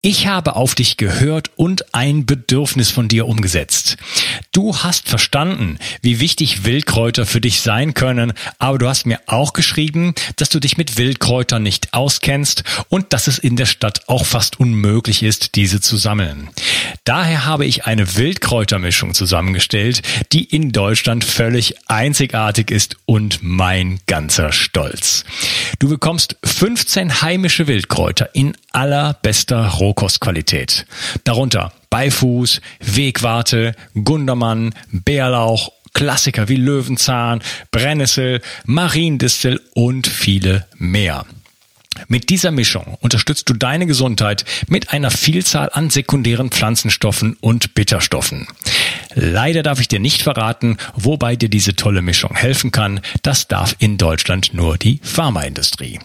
Ich habe auf dich gehört und ein Bedürfnis von dir umgesetzt. Du hast verstanden, wie wichtig Wildkräuter für dich sein können, aber du hast mir auch geschrieben, dass du dich mit Wildkräutern nicht auskennst und dass es in der Stadt auch fast unmöglich ist, diese zu sammeln. Daher habe ich eine Wildkräutermischung zusammengestellt, die in Deutschland völlig einzigartig ist und mein ganzer Stolz. Du bekommst 15 heimische Wildkräuter in allerbester Rohkostqualität. Darunter Beifuß, Wegwarte, Gundermann, Bärlauch, Klassiker wie Löwenzahn, Brennnessel, Mariendistel und viele mehr. Mit dieser Mischung unterstützt du deine Gesundheit mit einer Vielzahl an sekundären Pflanzenstoffen und Bitterstoffen. Leider darf ich dir nicht verraten, wobei dir diese tolle Mischung helfen kann. Das darf in Deutschland nur die Pharmaindustrie.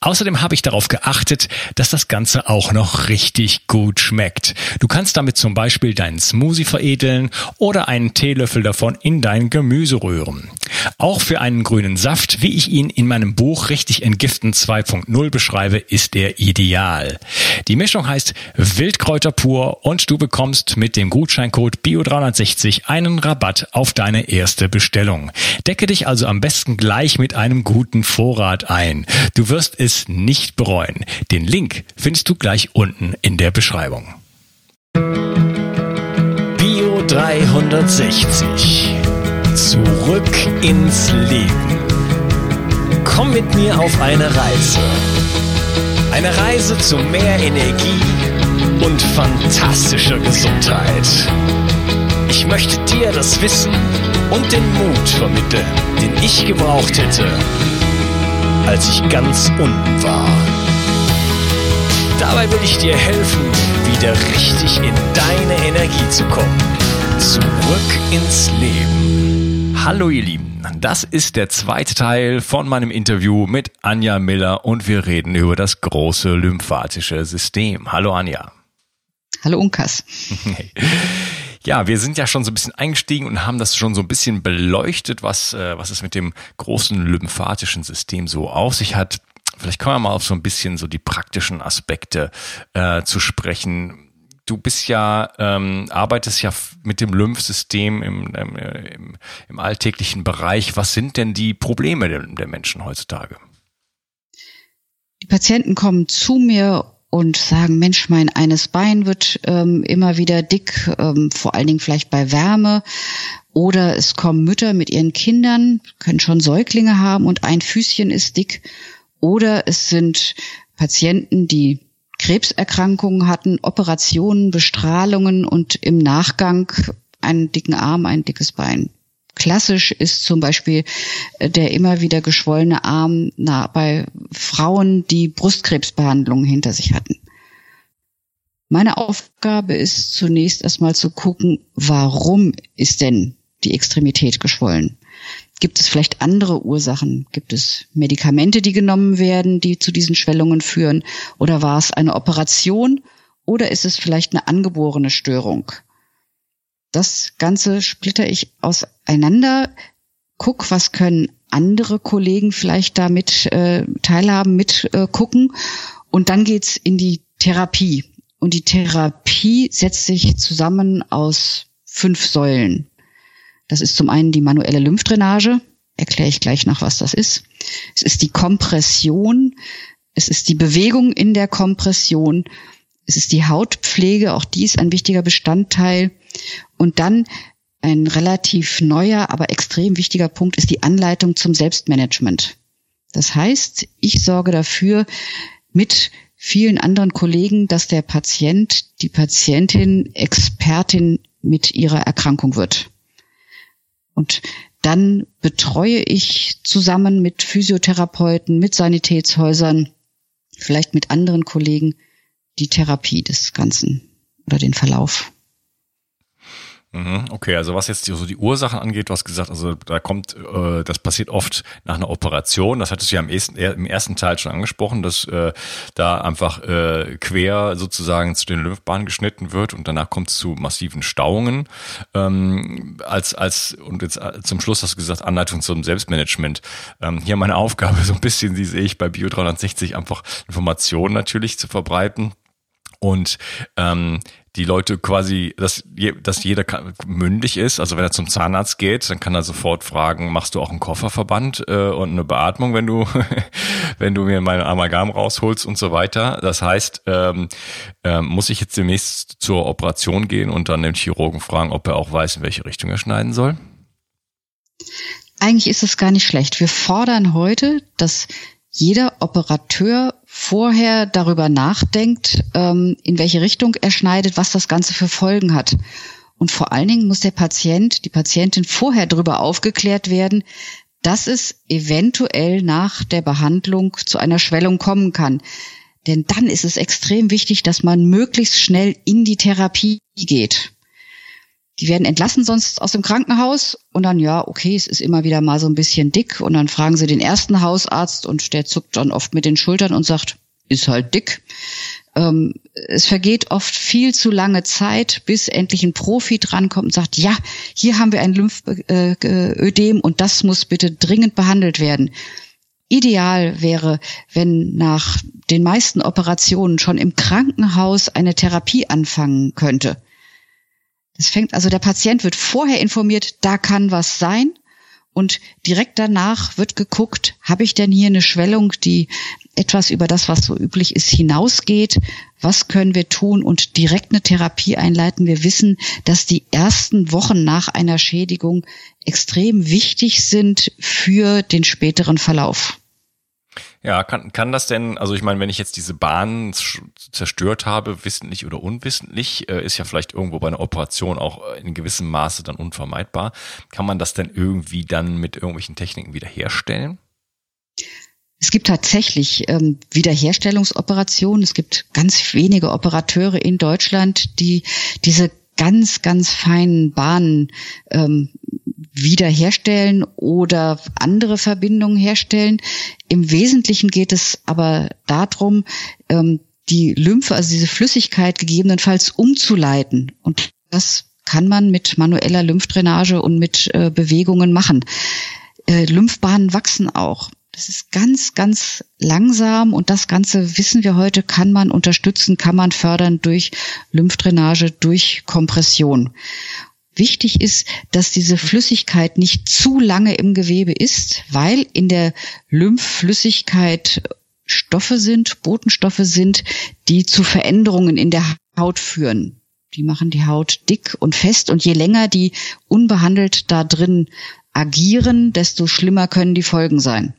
Außerdem habe ich darauf geachtet, dass das Ganze auch noch richtig gut schmeckt. Du kannst damit zum Beispiel deinen Smoothie veredeln oder einen Teelöffel davon in dein Gemüse rühren. Auch für einen grünen Saft, wie ich ihn in meinem Buch Richtig Entgiften 2.0 beschreibe, ist er ideal. Die Mischung heißt Wildkräuter pur und du bekommst mit dem Gutscheincode BIO360 einen Rabatt auf deine erste Bestellung. Decke dich also am besten gleich mit einem guten Vorrat ein. Du wirst es nicht bereuen. Den Link findest du gleich unten in der Beschreibung. Bio 360. Zurück ins Leben. Komm mit mir auf eine Reise. Eine Reise zu mehr Energie und fantastischer Gesundheit. Ich möchte dir das Wissen und den Mut vermitteln, den ich gebraucht hätte, als ich ganz unten war. Dabei will ich dir helfen, wieder richtig in deine Energie zu kommen. Zurück ins Leben. Hallo ihr Lieben, das ist der zweite Teil von meinem Interview mit Anja Miller und wir reden über das große lymphatische System. Hallo Anja. Hallo Unkas. Ja, wir sind ja schon so ein bisschen eingestiegen und haben das schon so ein bisschen beleuchtet, was, äh, was es mit dem großen lymphatischen System so auf sich hat. Vielleicht kommen wir mal auf so ein bisschen so die praktischen Aspekte äh, zu sprechen. Du bist ja, ähm, arbeitest ja mit dem Lymphsystem im, im, im alltäglichen Bereich. Was sind denn die Probleme der, der Menschen heutzutage? Die Patienten kommen zu mir und sagen, Mensch, mein eines Bein wird ähm, immer wieder dick, ähm, vor allen Dingen vielleicht bei Wärme. Oder es kommen Mütter mit ihren Kindern, können schon Säuglinge haben und ein Füßchen ist dick. Oder es sind Patienten, die Krebserkrankungen hatten, Operationen, Bestrahlungen und im Nachgang einen dicken Arm, ein dickes Bein. Klassisch ist zum Beispiel äh, der immer wieder geschwollene Arm na, bei Frauen, die Brustkrebsbehandlungen hinter sich hatten. Meine Aufgabe ist zunächst erstmal zu gucken, warum ist denn die Extremität geschwollen? Gibt es vielleicht andere Ursachen? Gibt es Medikamente, die genommen werden, die zu diesen Schwellungen führen? Oder war es eine Operation? Oder ist es vielleicht eine angeborene Störung? Das Ganze splitter ich auseinander, guck, was können andere Kollegen vielleicht damit äh, teilhaben, mit äh, gucken. Und dann geht's in die Therapie. Und die Therapie setzt sich zusammen aus fünf Säulen. Das ist zum einen die manuelle Lymphdrainage, erkläre ich gleich noch, was das ist. Es ist die Kompression, es ist die Bewegung in der Kompression, es ist die Hautpflege, auch die ist ein wichtiger Bestandteil. Und dann ein relativ neuer, aber extrem wichtiger Punkt ist die Anleitung zum Selbstmanagement. Das heißt, ich sorge dafür mit vielen anderen Kollegen, dass der Patient, die Patientin Expertin mit ihrer Erkrankung wird. Und dann betreue ich zusammen mit Physiotherapeuten, mit Sanitätshäusern, vielleicht mit anderen Kollegen die Therapie des Ganzen oder den Verlauf. Mhm, okay, also was jetzt so die Ursachen angeht, du hast gesagt, also da kommt, äh, das passiert oft nach einer Operation. Das hattest du ja im ersten, im ersten Teil schon angesprochen, dass äh, da einfach äh, quer sozusagen zu den Lymphbahnen geschnitten wird und danach kommt es zu massiven Stauungen. Ähm, als als und jetzt äh, zum Schluss hast du gesagt Anleitung zum Selbstmanagement. Ähm, hier meine Aufgabe so ein bisschen, die sehe ich bei Bio 360 einfach Informationen natürlich zu verbreiten und ähm, die Leute quasi, dass, dass jeder mündig ist. Also wenn er zum Zahnarzt geht, dann kann er sofort fragen, machst du auch einen Kofferverband äh, und eine Beatmung, wenn du, wenn du mir mein Amalgam rausholst und so weiter. Das heißt, ähm, ähm, muss ich jetzt demnächst zur Operation gehen und dann den Chirurgen fragen, ob er auch weiß, in welche Richtung er schneiden soll? Eigentlich ist es gar nicht schlecht. Wir fordern heute, dass jeder Operateur vorher darüber nachdenkt, ähm, in welche Richtung er schneidet, was das Ganze für Folgen hat. Und vor allen Dingen muss der Patient, die Patientin vorher darüber aufgeklärt werden, dass es eventuell nach der Behandlung zu einer Schwellung kommen kann. Denn dann ist es extrem wichtig, dass man möglichst schnell in die Therapie geht. Die werden entlassen sonst aus dem Krankenhaus und dann, ja, okay, es ist immer wieder mal so ein bisschen dick und dann fragen sie den ersten Hausarzt und der zuckt dann oft mit den Schultern und sagt, ist halt dick. Ähm, es vergeht oft viel zu lange Zeit, bis endlich ein Profi drankommt und sagt, ja, hier haben wir ein Lymphödem und das muss bitte dringend behandelt werden. Ideal wäre, wenn nach den meisten Operationen schon im Krankenhaus eine Therapie anfangen könnte. Es fängt, also der Patient wird vorher informiert, da kann was sein. Und direkt danach wird geguckt, habe ich denn hier eine Schwellung, die etwas über das, was so üblich ist, hinausgeht? Was können wir tun und direkt eine Therapie einleiten? Wir wissen, dass die ersten Wochen nach einer Schädigung extrem wichtig sind für den späteren Verlauf. Ja, kann, kann das denn, also ich meine, wenn ich jetzt diese Bahn zerstört habe, wissentlich oder unwissentlich, äh, ist ja vielleicht irgendwo bei einer Operation auch in gewissem Maße dann unvermeidbar. Kann man das denn irgendwie dann mit irgendwelchen Techniken wiederherstellen? Es gibt tatsächlich ähm, Wiederherstellungsoperationen. Es gibt ganz wenige Operateure in Deutschland, die diese ganz, ganz feinen Bahnen ähm, wiederherstellen oder andere Verbindungen herstellen. Im Wesentlichen geht es aber darum, ähm, die Lymphe, also diese Flüssigkeit gegebenenfalls umzuleiten. Und das kann man mit manueller Lymphdrainage und mit äh, Bewegungen machen. Äh, Lymphbahnen wachsen auch. Das ist ganz, ganz langsam und das Ganze wissen wir heute, kann man unterstützen, kann man fördern durch Lymphdrainage, durch Kompression. Wichtig ist, dass diese Flüssigkeit nicht zu lange im Gewebe ist, weil in der Lymphflüssigkeit Stoffe sind, Botenstoffe sind, die zu Veränderungen in der Haut führen. Die machen die Haut dick und fest und je länger die unbehandelt da drin agieren, desto schlimmer können die Folgen sein.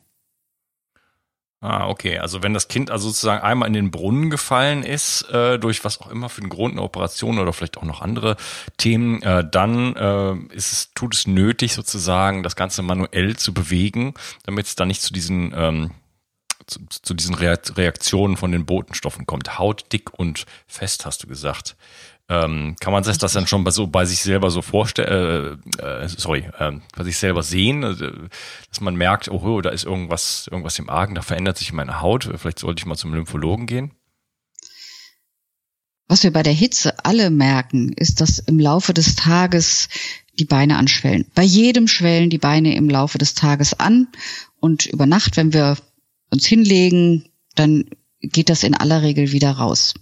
Ah, okay. Also wenn das Kind also sozusagen einmal in den Brunnen gefallen ist, äh, durch was auch immer für einen Grund, eine Operation oder vielleicht auch noch andere Themen, äh, dann äh, ist es, tut es nötig, sozusagen das Ganze manuell zu bewegen, damit es dann nicht zu diesen ähm, zu, zu diesen Reaktionen von den Botenstoffen kommt. Haut dick und fest, hast du gesagt. Ähm, kann man sich das dann schon bei, so bei sich selber so vorstellen, äh, äh, sorry, äh, bei sich selber sehen, also, dass man merkt, oh, da ist irgendwas, irgendwas im Argen, da verändert sich meine Haut, vielleicht sollte ich mal zum Lymphologen gehen? Was wir bei der Hitze alle merken, ist, dass im Laufe des Tages die Beine anschwellen. Bei jedem schwellen die Beine im Laufe des Tages an und über Nacht, wenn wir uns hinlegen, dann geht das in aller Regel wieder raus.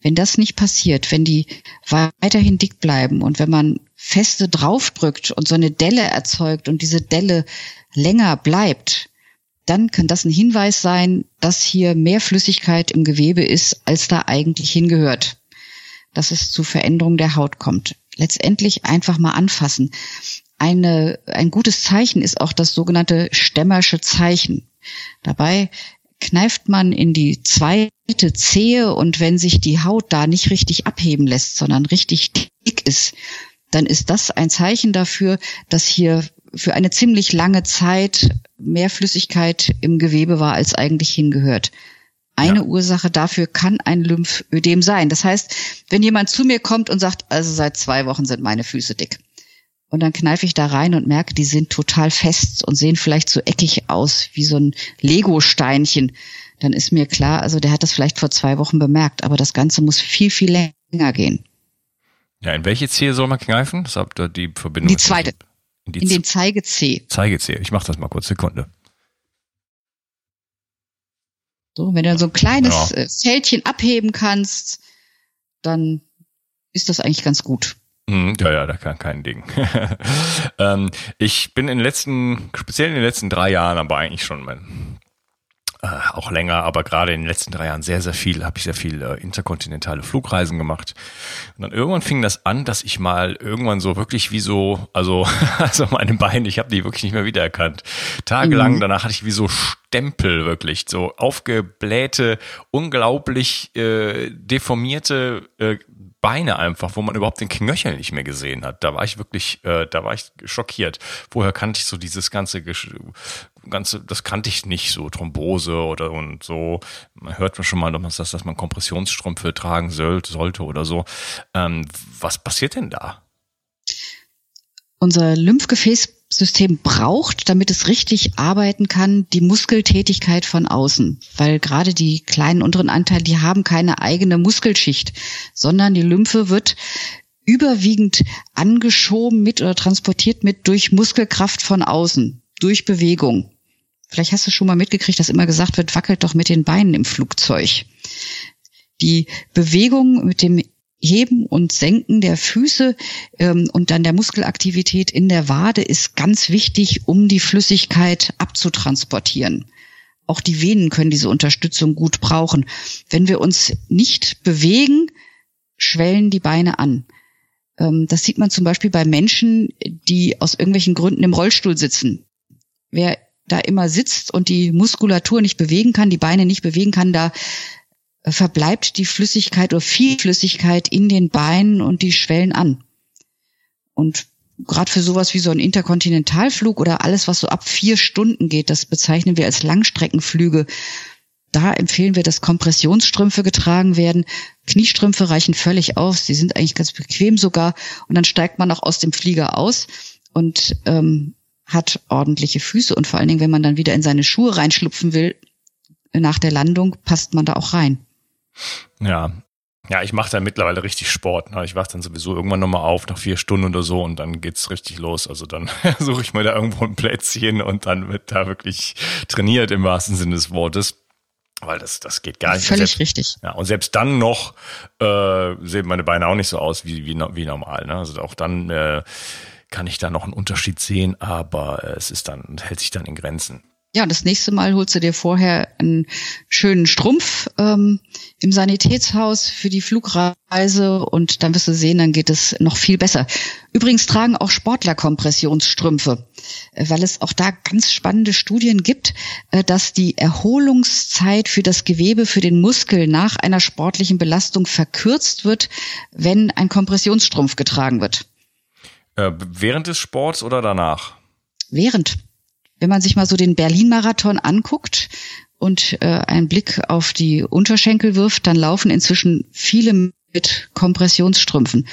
Wenn das nicht passiert, wenn die weiterhin dick bleiben und wenn man feste draufdrückt und so eine Delle erzeugt und diese Delle länger bleibt, dann kann das ein Hinweis sein, dass hier mehr Flüssigkeit im Gewebe ist, als da eigentlich hingehört. Dass es zu Veränderung der Haut kommt. Letztendlich einfach mal anfassen. Eine, ein gutes Zeichen ist auch das sogenannte Stämmersche Zeichen. Dabei kneift man in die zweite Zehe und wenn sich die Haut da nicht richtig abheben lässt, sondern richtig dick ist, dann ist das ein Zeichen dafür, dass hier für eine ziemlich lange Zeit mehr Flüssigkeit im Gewebe war, als eigentlich hingehört. Eine ja. Ursache dafür kann ein Lymphödem sein. Das heißt, wenn jemand zu mir kommt und sagt, also seit zwei Wochen sind meine Füße dick, und dann kneife ich da rein und merke, die sind total fest und sehen vielleicht so eckig aus, wie so ein Lego-Steinchen. Dann ist mir klar, also der hat das vielleicht vor zwei Wochen bemerkt, aber das Ganze muss viel, viel länger gehen. Ja, in welche Zehe soll man kneifen? Das habt ihr die Verbindung. Die zweite. In, die in den Zeigezeh. Zeigezeh. Ich mache das mal kurz, Sekunde. So, wenn du so ein kleines ja. Äh, Fältchen abheben kannst, dann ist das eigentlich ganz gut. Mhm, ja, ja, da kann kein Ding. ähm, ich bin in den letzten, speziell in den letzten drei Jahren, aber eigentlich schon mein, äh, auch länger, aber gerade in den letzten drei Jahren sehr, sehr viel, habe ich sehr viel äh, interkontinentale Flugreisen gemacht. Und dann irgendwann fing das an, dass ich mal irgendwann so wirklich wie so, also, also meine Beine, ich habe die wirklich nicht mehr wiedererkannt. Tagelang, mhm. danach hatte ich wie so Stempel wirklich, so aufgeblähte, unglaublich äh, deformierte äh, Beine einfach, wo man überhaupt den Knöchel nicht mehr gesehen hat. Da war ich wirklich, äh, da war ich schockiert. Vorher kannte ich so dieses ganze, ganze, das kannte ich nicht so Thrombose oder und so. Man hört schon mal, dass, dass man Kompressionsstrümpfe tragen soll, sollte oder so. Ähm, was passiert denn da? Unser Lymphgefäß System braucht, damit es richtig arbeiten kann, die Muskeltätigkeit von außen. Weil gerade die kleinen unteren Anteile, die haben keine eigene Muskelschicht, sondern die Lymphe wird überwiegend angeschoben mit oder transportiert mit durch Muskelkraft von außen, durch Bewegung. Vielleicht hast du schon mal mitgekriegt, dass immer gesagt wird, wackelt doch mit den Beinen im Flugzeug. Die Bewegung mit dem Heben und Senken der Füße ähm, und dann der Muskelaktivität in der Wade ist ganz wichtig, um die Flüssigkeit abzutransportieren. Auch die Venen können diese Unterstützung gut brauchen. Wenn wir uns nicht bewegen, schwellen die Beine an. Ähm, das sieht man zum Beispiel bei Menschen, die aus irgendwelchen Gründen im Rollstuhl sitzen. Wer da immer sitzt und die Muskulatur nicht bewegen kann, die Beine nicht bewegen kann, da verbleibt die Flüssigkeit oder viel Flüssigkeit in den Beinen und die schwellen an. Und gerade für sowas wie so ein Interkontinentalflug oder alles, was so ab vier Stunden geht, das bezeichnen wir als Langstreckenflüge. Da empfehlen wir, dass Kompressionsstrümpfe getragen werden. Kniestrümpfe reichen völlig aus. Die sind eigentlich ganz bequem sogar. Und dann steigt man auch aus dem Flieger aus und ähm, hat ordentliche Füße. Und vor allen Dingen, wenn man dann wieder in seine Schuhe reinschlupfen will, nach der Landung, passt man da auch rein. Ja. Ja, ich mache da mittlerweile richtig Sport. Ne? Ich wach dann sowieso irgendwann nochmal auf, nach vier Stunden oder so, und dann geht's richtig los. Also dann suche ich mir da irgendwo ein Plätzchen und dann wird da wirklich trainiert im wahrsten Sinne des Wortes. Weil das, das geht gar nicht. Völlig selbst, richtig. Ja, und selbst dann noch äh, sehen meine Beine auch nicht so aus wie, wie, wie normal. Ne? Also auch dann äh, kann ich da noch einen Unterschied sehen, aber äh, es ist dann, hält sich dann in Grenzen. Ja, das nächste Mal holst du dir vorher einen schönen Strumpf ähm, im Sanitätshaus für die Flugreise und dann wirst du sehen, dann geht es noch viel besser. Übrigens tragen auch Sportler Kompressionsstrümpfe, äh, weil es auch da ganz spannende Studien gibt, äh, dass die Erholungszeit für das Gewebe, für den Muskel nach einer sportlichen Belastung verkürzt wird, wenn ein Kompressionsstrumpf getragen wird. Äh, während des Sports oder danach? Während. Wenn man sich mal so den Berlin-Marathon anguckt und äh, einen Blick auf die Unterschenkel wirft, dann laufen inzwischen viele mit Kompressionsstrümpfen.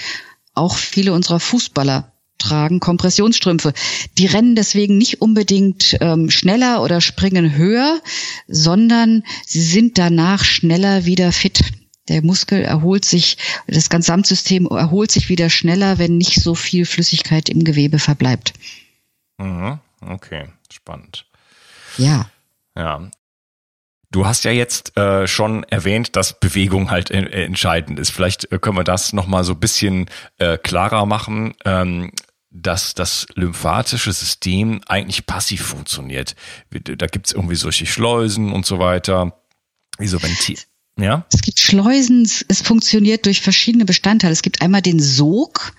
Auch viele unserer Fußballer tragen Kompressionsstrümpfe. Die rennen deswegen nicht unbedingt ähm, schneller oder springen höher, sondern sie sind danach schneller wieder fit. Der Muskel erholt sich, das Gesamtsystem erholt sich wieder schneller, wenn nicht so viel Flüssigkeit im Gewebe verbleibt. Mhm. Okay, spannend. Ja. Ja. Du hast ja jetzt äh, schon erwähnt, dass Bewegung halt äh, entscheidend ist. Vielleicht äh, können wir das nochmal so ein bisschen äh, klarer machen, ähm, dass das lymphatische System eigentlich passiv funktioniert. Da gibt's irgendwie solche Schleusen und so weiter. Wie so Ventil. Ja? Es gibt Schleusen, es funktioniert durch verschiedene Bestandteile. Es gibt einmal den Sog,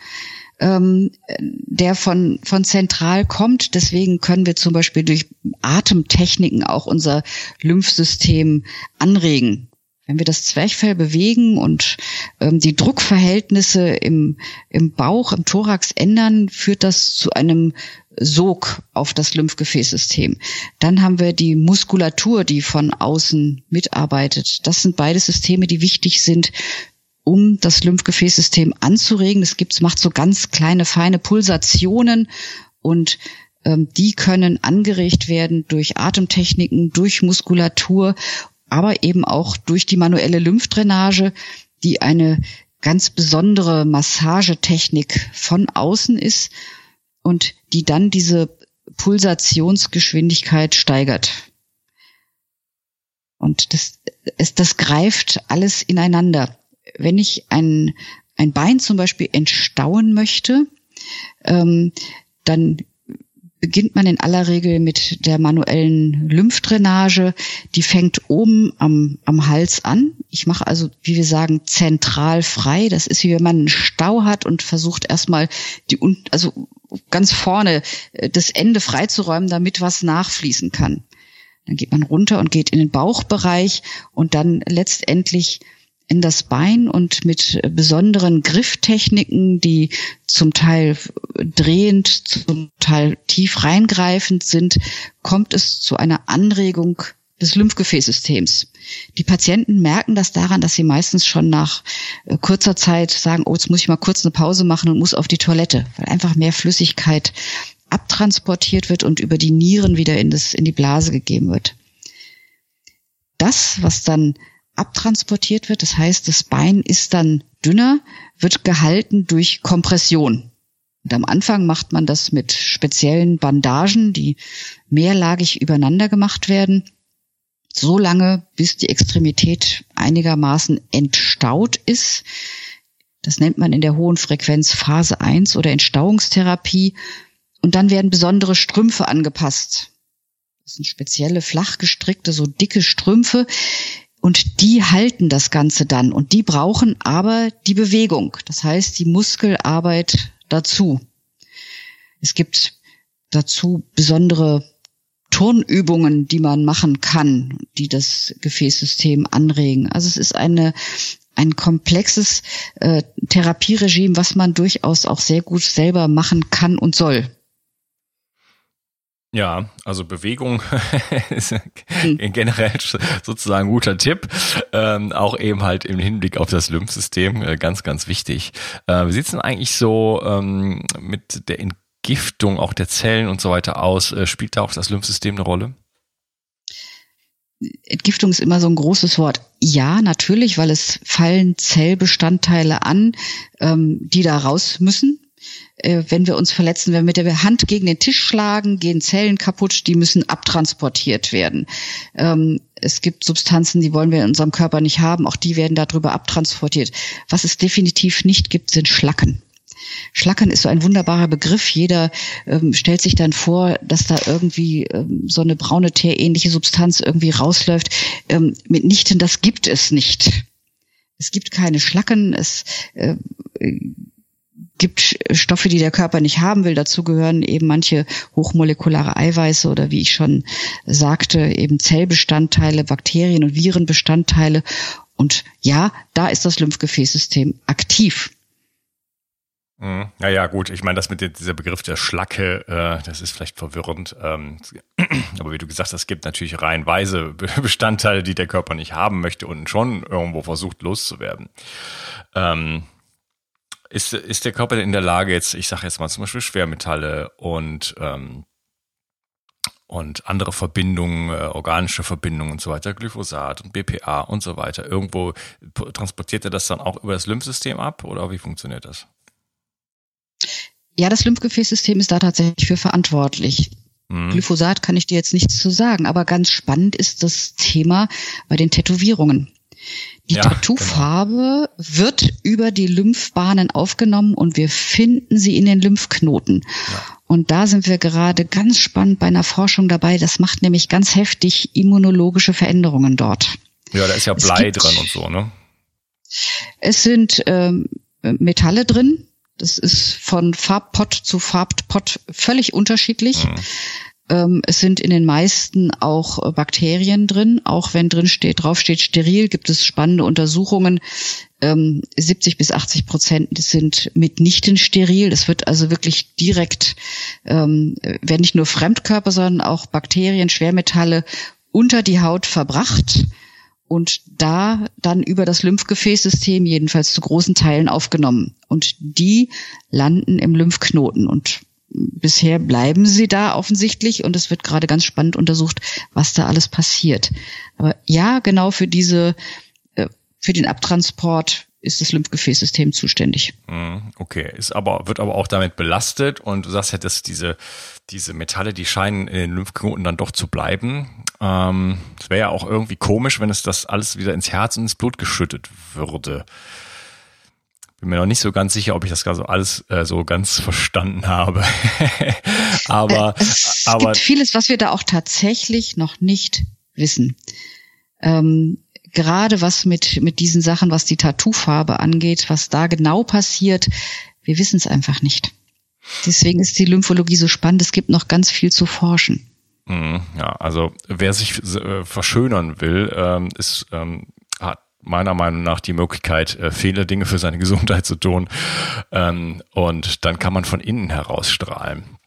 ähm, der von, von zentral kommt. Deswegen können wir zum Beispiel durch Atemtechniken auch unser Lymphsystem anregen. Wenn wir das Zwerchfell bewegen und ähm, die Druckverhältnisse im, im Bauch, im Thorax ändern, führt das zu einem Sog auf das Lymphgefäßsystem. Dann haben wir die Muskulatur, die von außen mitarbeitet. Das sind beide Systeme, die wichtig sind um das Lymphgefäßsystem anzuregen. Es gibt, macht so ganz kleine, feine Pulsationen und ähm, die können angeregt werden durch Atemtechniken, durch Muskulatur, aber eben auch durch die manuelle Lymphdrainage, die eine ganz besondere Massagetechnik von außen ist und die dann diese Pulsationsgeschwindigkeit steigert. Und das, es, das greift alles ineinander wenn ich ein, ein Bein zum Beispiel entstauen möchte, ähm, dann beginnt man in aller Regel mit der manuellen Lymphdrainage. Die fängt oben am, am Hals an. Ich mache also, wie wir sagen, zentral frei. Das ist wie wenn man einen Stau hat und versucht erstmal die, also ganz vorne äh, das Ende freizuräumen, damit was nachfließen kann. Dann geht man runter und geht in den Bauchbereich und dann letztendlich in das Bein und mit besonderen Grifftechniken, die zum Teil drehend, zum Teil tief reingreifend sind, kommt es zu einer Anregung des Lymphgefäßsystems. Die Patienten merken das daran, dass sie meistens schon nach äh, kurzer Zeit sagen, oh, jetzt muss ich mal kurz eine Pause machen und muss auf die Toilette, weil einfach mehr Flüssigkeit abtransportiert wird und über die Nieren wieder in, das, in die Blase gegeben wird. Das, was dann abtransportiert wird, das heißt, das Bein ist dann dünner, wird gehalten durch Kompression. Und am Anfang macht man das mit speziellen Bandagen, die mehrlagig übereinander gemacht werden, so lange, bis die Extremität einigermaßen entstaut ist. Das nennt man in der hohen Frequenz Phase 1 oder Entstauungstherapie. Und dann werden besondere Strümpfe angepasst. Das sind spezielle, flach gestrickte, so dicke Strümpfe. Und die halten das Ganze dann. Und die brauchen aber die Bewegung. Das heißt, die Muskelarbeit dazu. Es gibt dazu besondere Turnübungen, die man machen kann, die das Gefäßsystem anregen. Also es ist eine ein komplexes äh, Therapieregime, was man durchaus auch sehr gut selber machen kann und soll. Ja, also Bewegung ist hm. generell sozusagen ein guter Tipp. Ähm, auch eben halt im Hinblick auf das Lymphsystem äh, ganz, ganz wichtig. Äh, wie sieht's denn eigentlich so ähm, mit der Entgiftung auch der Zellen und so weiter aus? Äh, spielt da auch das Lymphsystem eine Rolle? Entgiftung ist immer so ein großes Wort. Ja, natürlich, weil es fallen Zellbestandteile an, ähm, die da raus müssen wenn wir uns verletzen, wenn wir mit der Hand gegen den Tisch schlagen, gehen Zellen kaputt, die müssen abtransportiert werden. Ähm, es gibt Substanzen, die wollen wir in unserem Körper nicht haben, auch die werden darüber abtransportiert. Was es definitiv nicht gibt, sind Schlacken. Schlackern ist so ein wunderbarer Begriff. Jeder ähm, stellt sich dann vor, dass da irgendwie ähm, so eine braune Teerähnliche Substanz irgendwie rausläuft. Ähm, mitnichten, das gibt es nicht. Es gibt keine Schlacken. Es äh, gibt Stoffe, die der Körper nicht haben will. Dazu gehören eben manche hochmolekulare Eiweiße oder wie ich schon sagte, eben Zellbestandteile, Bakterien und Virenbestandteile. Und ja, da ist das Lymphgefäßsystem aktiv. Mhm. Ja, gut. Ich meine, das mit dieser Begriff der Schlacke, äh, das ist vielleicht verwirrend. Ähm, aber wie du gesagt hast, es gibt natürlich reihenweise Bestandteile, die der Körper nicht haben möchte und schon irgendwo versucht loszuwerden. Ähm, ist, ist der Körper in der Lage, jetzt, ich sage jetzt mal zum Beispiel Schwermetalle und, ähm, und andere Verbindungen, äh, organische Verbindungen und so weiter, Glyphosat und BPA und so weiter, irgendwo transportiert er das dann auch über das Lymphsystem ab oder wie funktioniert das? Ja, das Lymphgefäßsystem ist da tatsächlich für verantwortlich. Mhm. Glyphosat kann ich dir jetzt nichts zu sagen, aber ganz spannend ist das Thema bei den Tätowierungen. Die ja, Tattoofarbe genau. wird über die Lymphbahnen aufgenommen und wir finden sie in den Lymphknoten. Ja. Und da sind wir gerade ganz spannend bei einer Forschung dabei. Das macht nämlich ganz heftig immunologische Veränderungen dort. Ja, da ist ja Blei gibt, drin und so, ne? Es sind ähm, Metalle drin. Das ist von Farbpot zu Farbpot völlig unterschiedlich. Mhm. Ähm, es sind in den meisten auch äh, Bakterien drin, auch wenn drin steht, drauf steht steril, gibt es spannende Untersuchungen. Ähm, 70 bis 80 Prozent sind mitnichten steril. Es wird also wirklich direkt, ähm, werden nicht nur Fremdkörper, sondern auch Bakterien, Schwermetalle unter die Haut verbracht und da dann über das Lymphgefäßsystem jedenfalls zu großen Teilen aufgenommen. Und die landen im Lymphknoten. Und bisher bleiben sie da offensichtlich und es wird gerade ganz spannend untersucht, was da alles passiert. Aber ja, genau für diese, äh, für den Abtransport ist das Lymphgefäßsystem zuständig. Mhm, okay, ist aber, wird aber auch damit belastet und du sagst ja, dass diese, diese Metalle, die scheinen in den Lymphknoten dann doch zu bleiben. Ähm, es ähm, wäre ja auch irgendwie komisch, wenn es das alles wieder ins Herz und ins Blut geschüttet würde. Bin mir noch nicht so ganz sicher, ob ich das so alles äh, so ganz verstanden habe. aber es aber gibt vieles, was wir da auch tatsächlich noch nicht wissen. Ähm, gerade was mit mit diesen Sachen, was die Tattoofarbe angeht, was da genau passiert, wir wissen es einfach nicht. Deswegen ist die Lymphologie so spannend. Es gibt noch ganz viel zu forschen. Mhm, ja, also wer sich äh, verschönern will, ähm, ist ähm, meiner Meinung nach die Möglichkeit, äh, viele Dinge für seine Gesundheit zu tun. Ähm, und dann kann man von innen heraus strahlen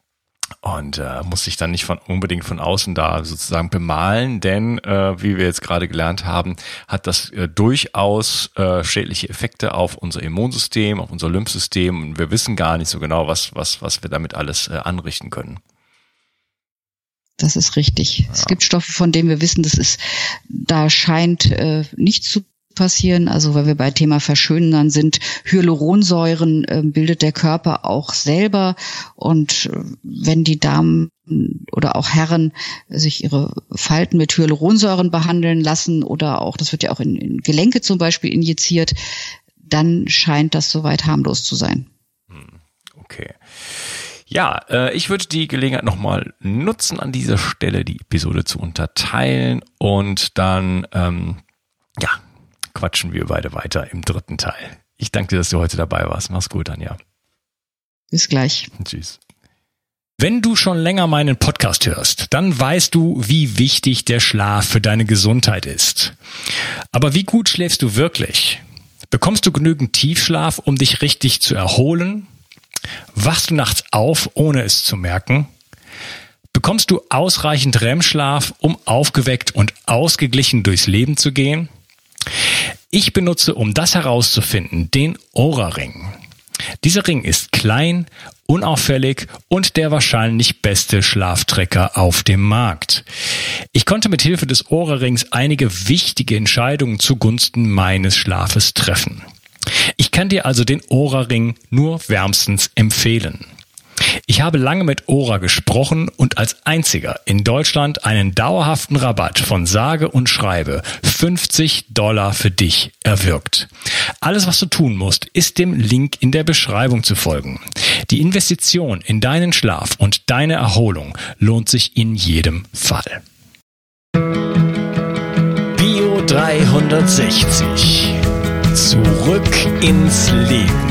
und äh, muss sich dann nicht von unbedingt von außen da sozusagen bemalen, denn äh, wie wir jetzt gerade gelernt haben, hat das äh, durchaus äh, schädliche Effekte auf unser Immunsystem, auf unser Lymphsystem und wir wissen gar nicht so genau, was was was wir damit alles äh, anrichten können. Das ist richtig. Ja. Es gibt Stoffe, von denen wir wissen, das ist, da scheint äh, nicht zu passieren. Also weil wir bei Thema Verschönern sind, Hyaluronsäuren äh, bildet der Körper auch selber. Und äh, wenn die Damen oder auch Herren sich ihre Falten mit Hyaluronsäuren behandeln lassen oder auch, das wird ja auch in, in Gelenke zum Beispiel injiziert, dann scheint das soweit harmlos zu sein. Hm, okay. Ja, äh, ich würde die Gelegenheit nochmal nutzen, an dieser Stelle die Episode zu unterteilen und dann, ähm, ja, quatschen wir beide weiter im dritten Teil. Ich danke dir, dass du heute dabei warst. Mach's gut, Anja. Bis gleich. Tschüss. Wenn du schon länger meinen Podcast hörst, dann weißt du, wie wichtig der Schlaf für deine Gesundheit ist. Aber wie gut schläfst du wirklich? Bekommst du genügend Tiefschlaf, um dich richtig zu erholen? Wachst du nachts auf, ohne es zu merken? Bekommst du ausreichend REM-Schlaf, um aufgeweckt und ausgeglichen durchs Leben zu gehen? Ich benutze, um das herauszufinden, den Aura-Ring. Dieser Ring ist klein, unauffällig und der wahrscheinlich beste Schlaftrecker auf dem Markt. Ich konnte mit Hilfe des Aura-Rings einige wichtige Entscheidungen zugunsten meines Schlafes treffen. Ich kann dir also den Aura-Ring nur wärmstens empfehlen. Ich habe lange mit Ora gesprochen und als einziger in Deutschland einen dauerhaften Rabatt von sage und schreibe 50 Dollar für dich erwirkt. Alles, was du tun musst, ist dem Link in der Beschreibung zu folgen. Die Investition in deinen Schlaf und deine Erholung lohnt sich in jedem Fall. Bio 360. Zurück ins Leben.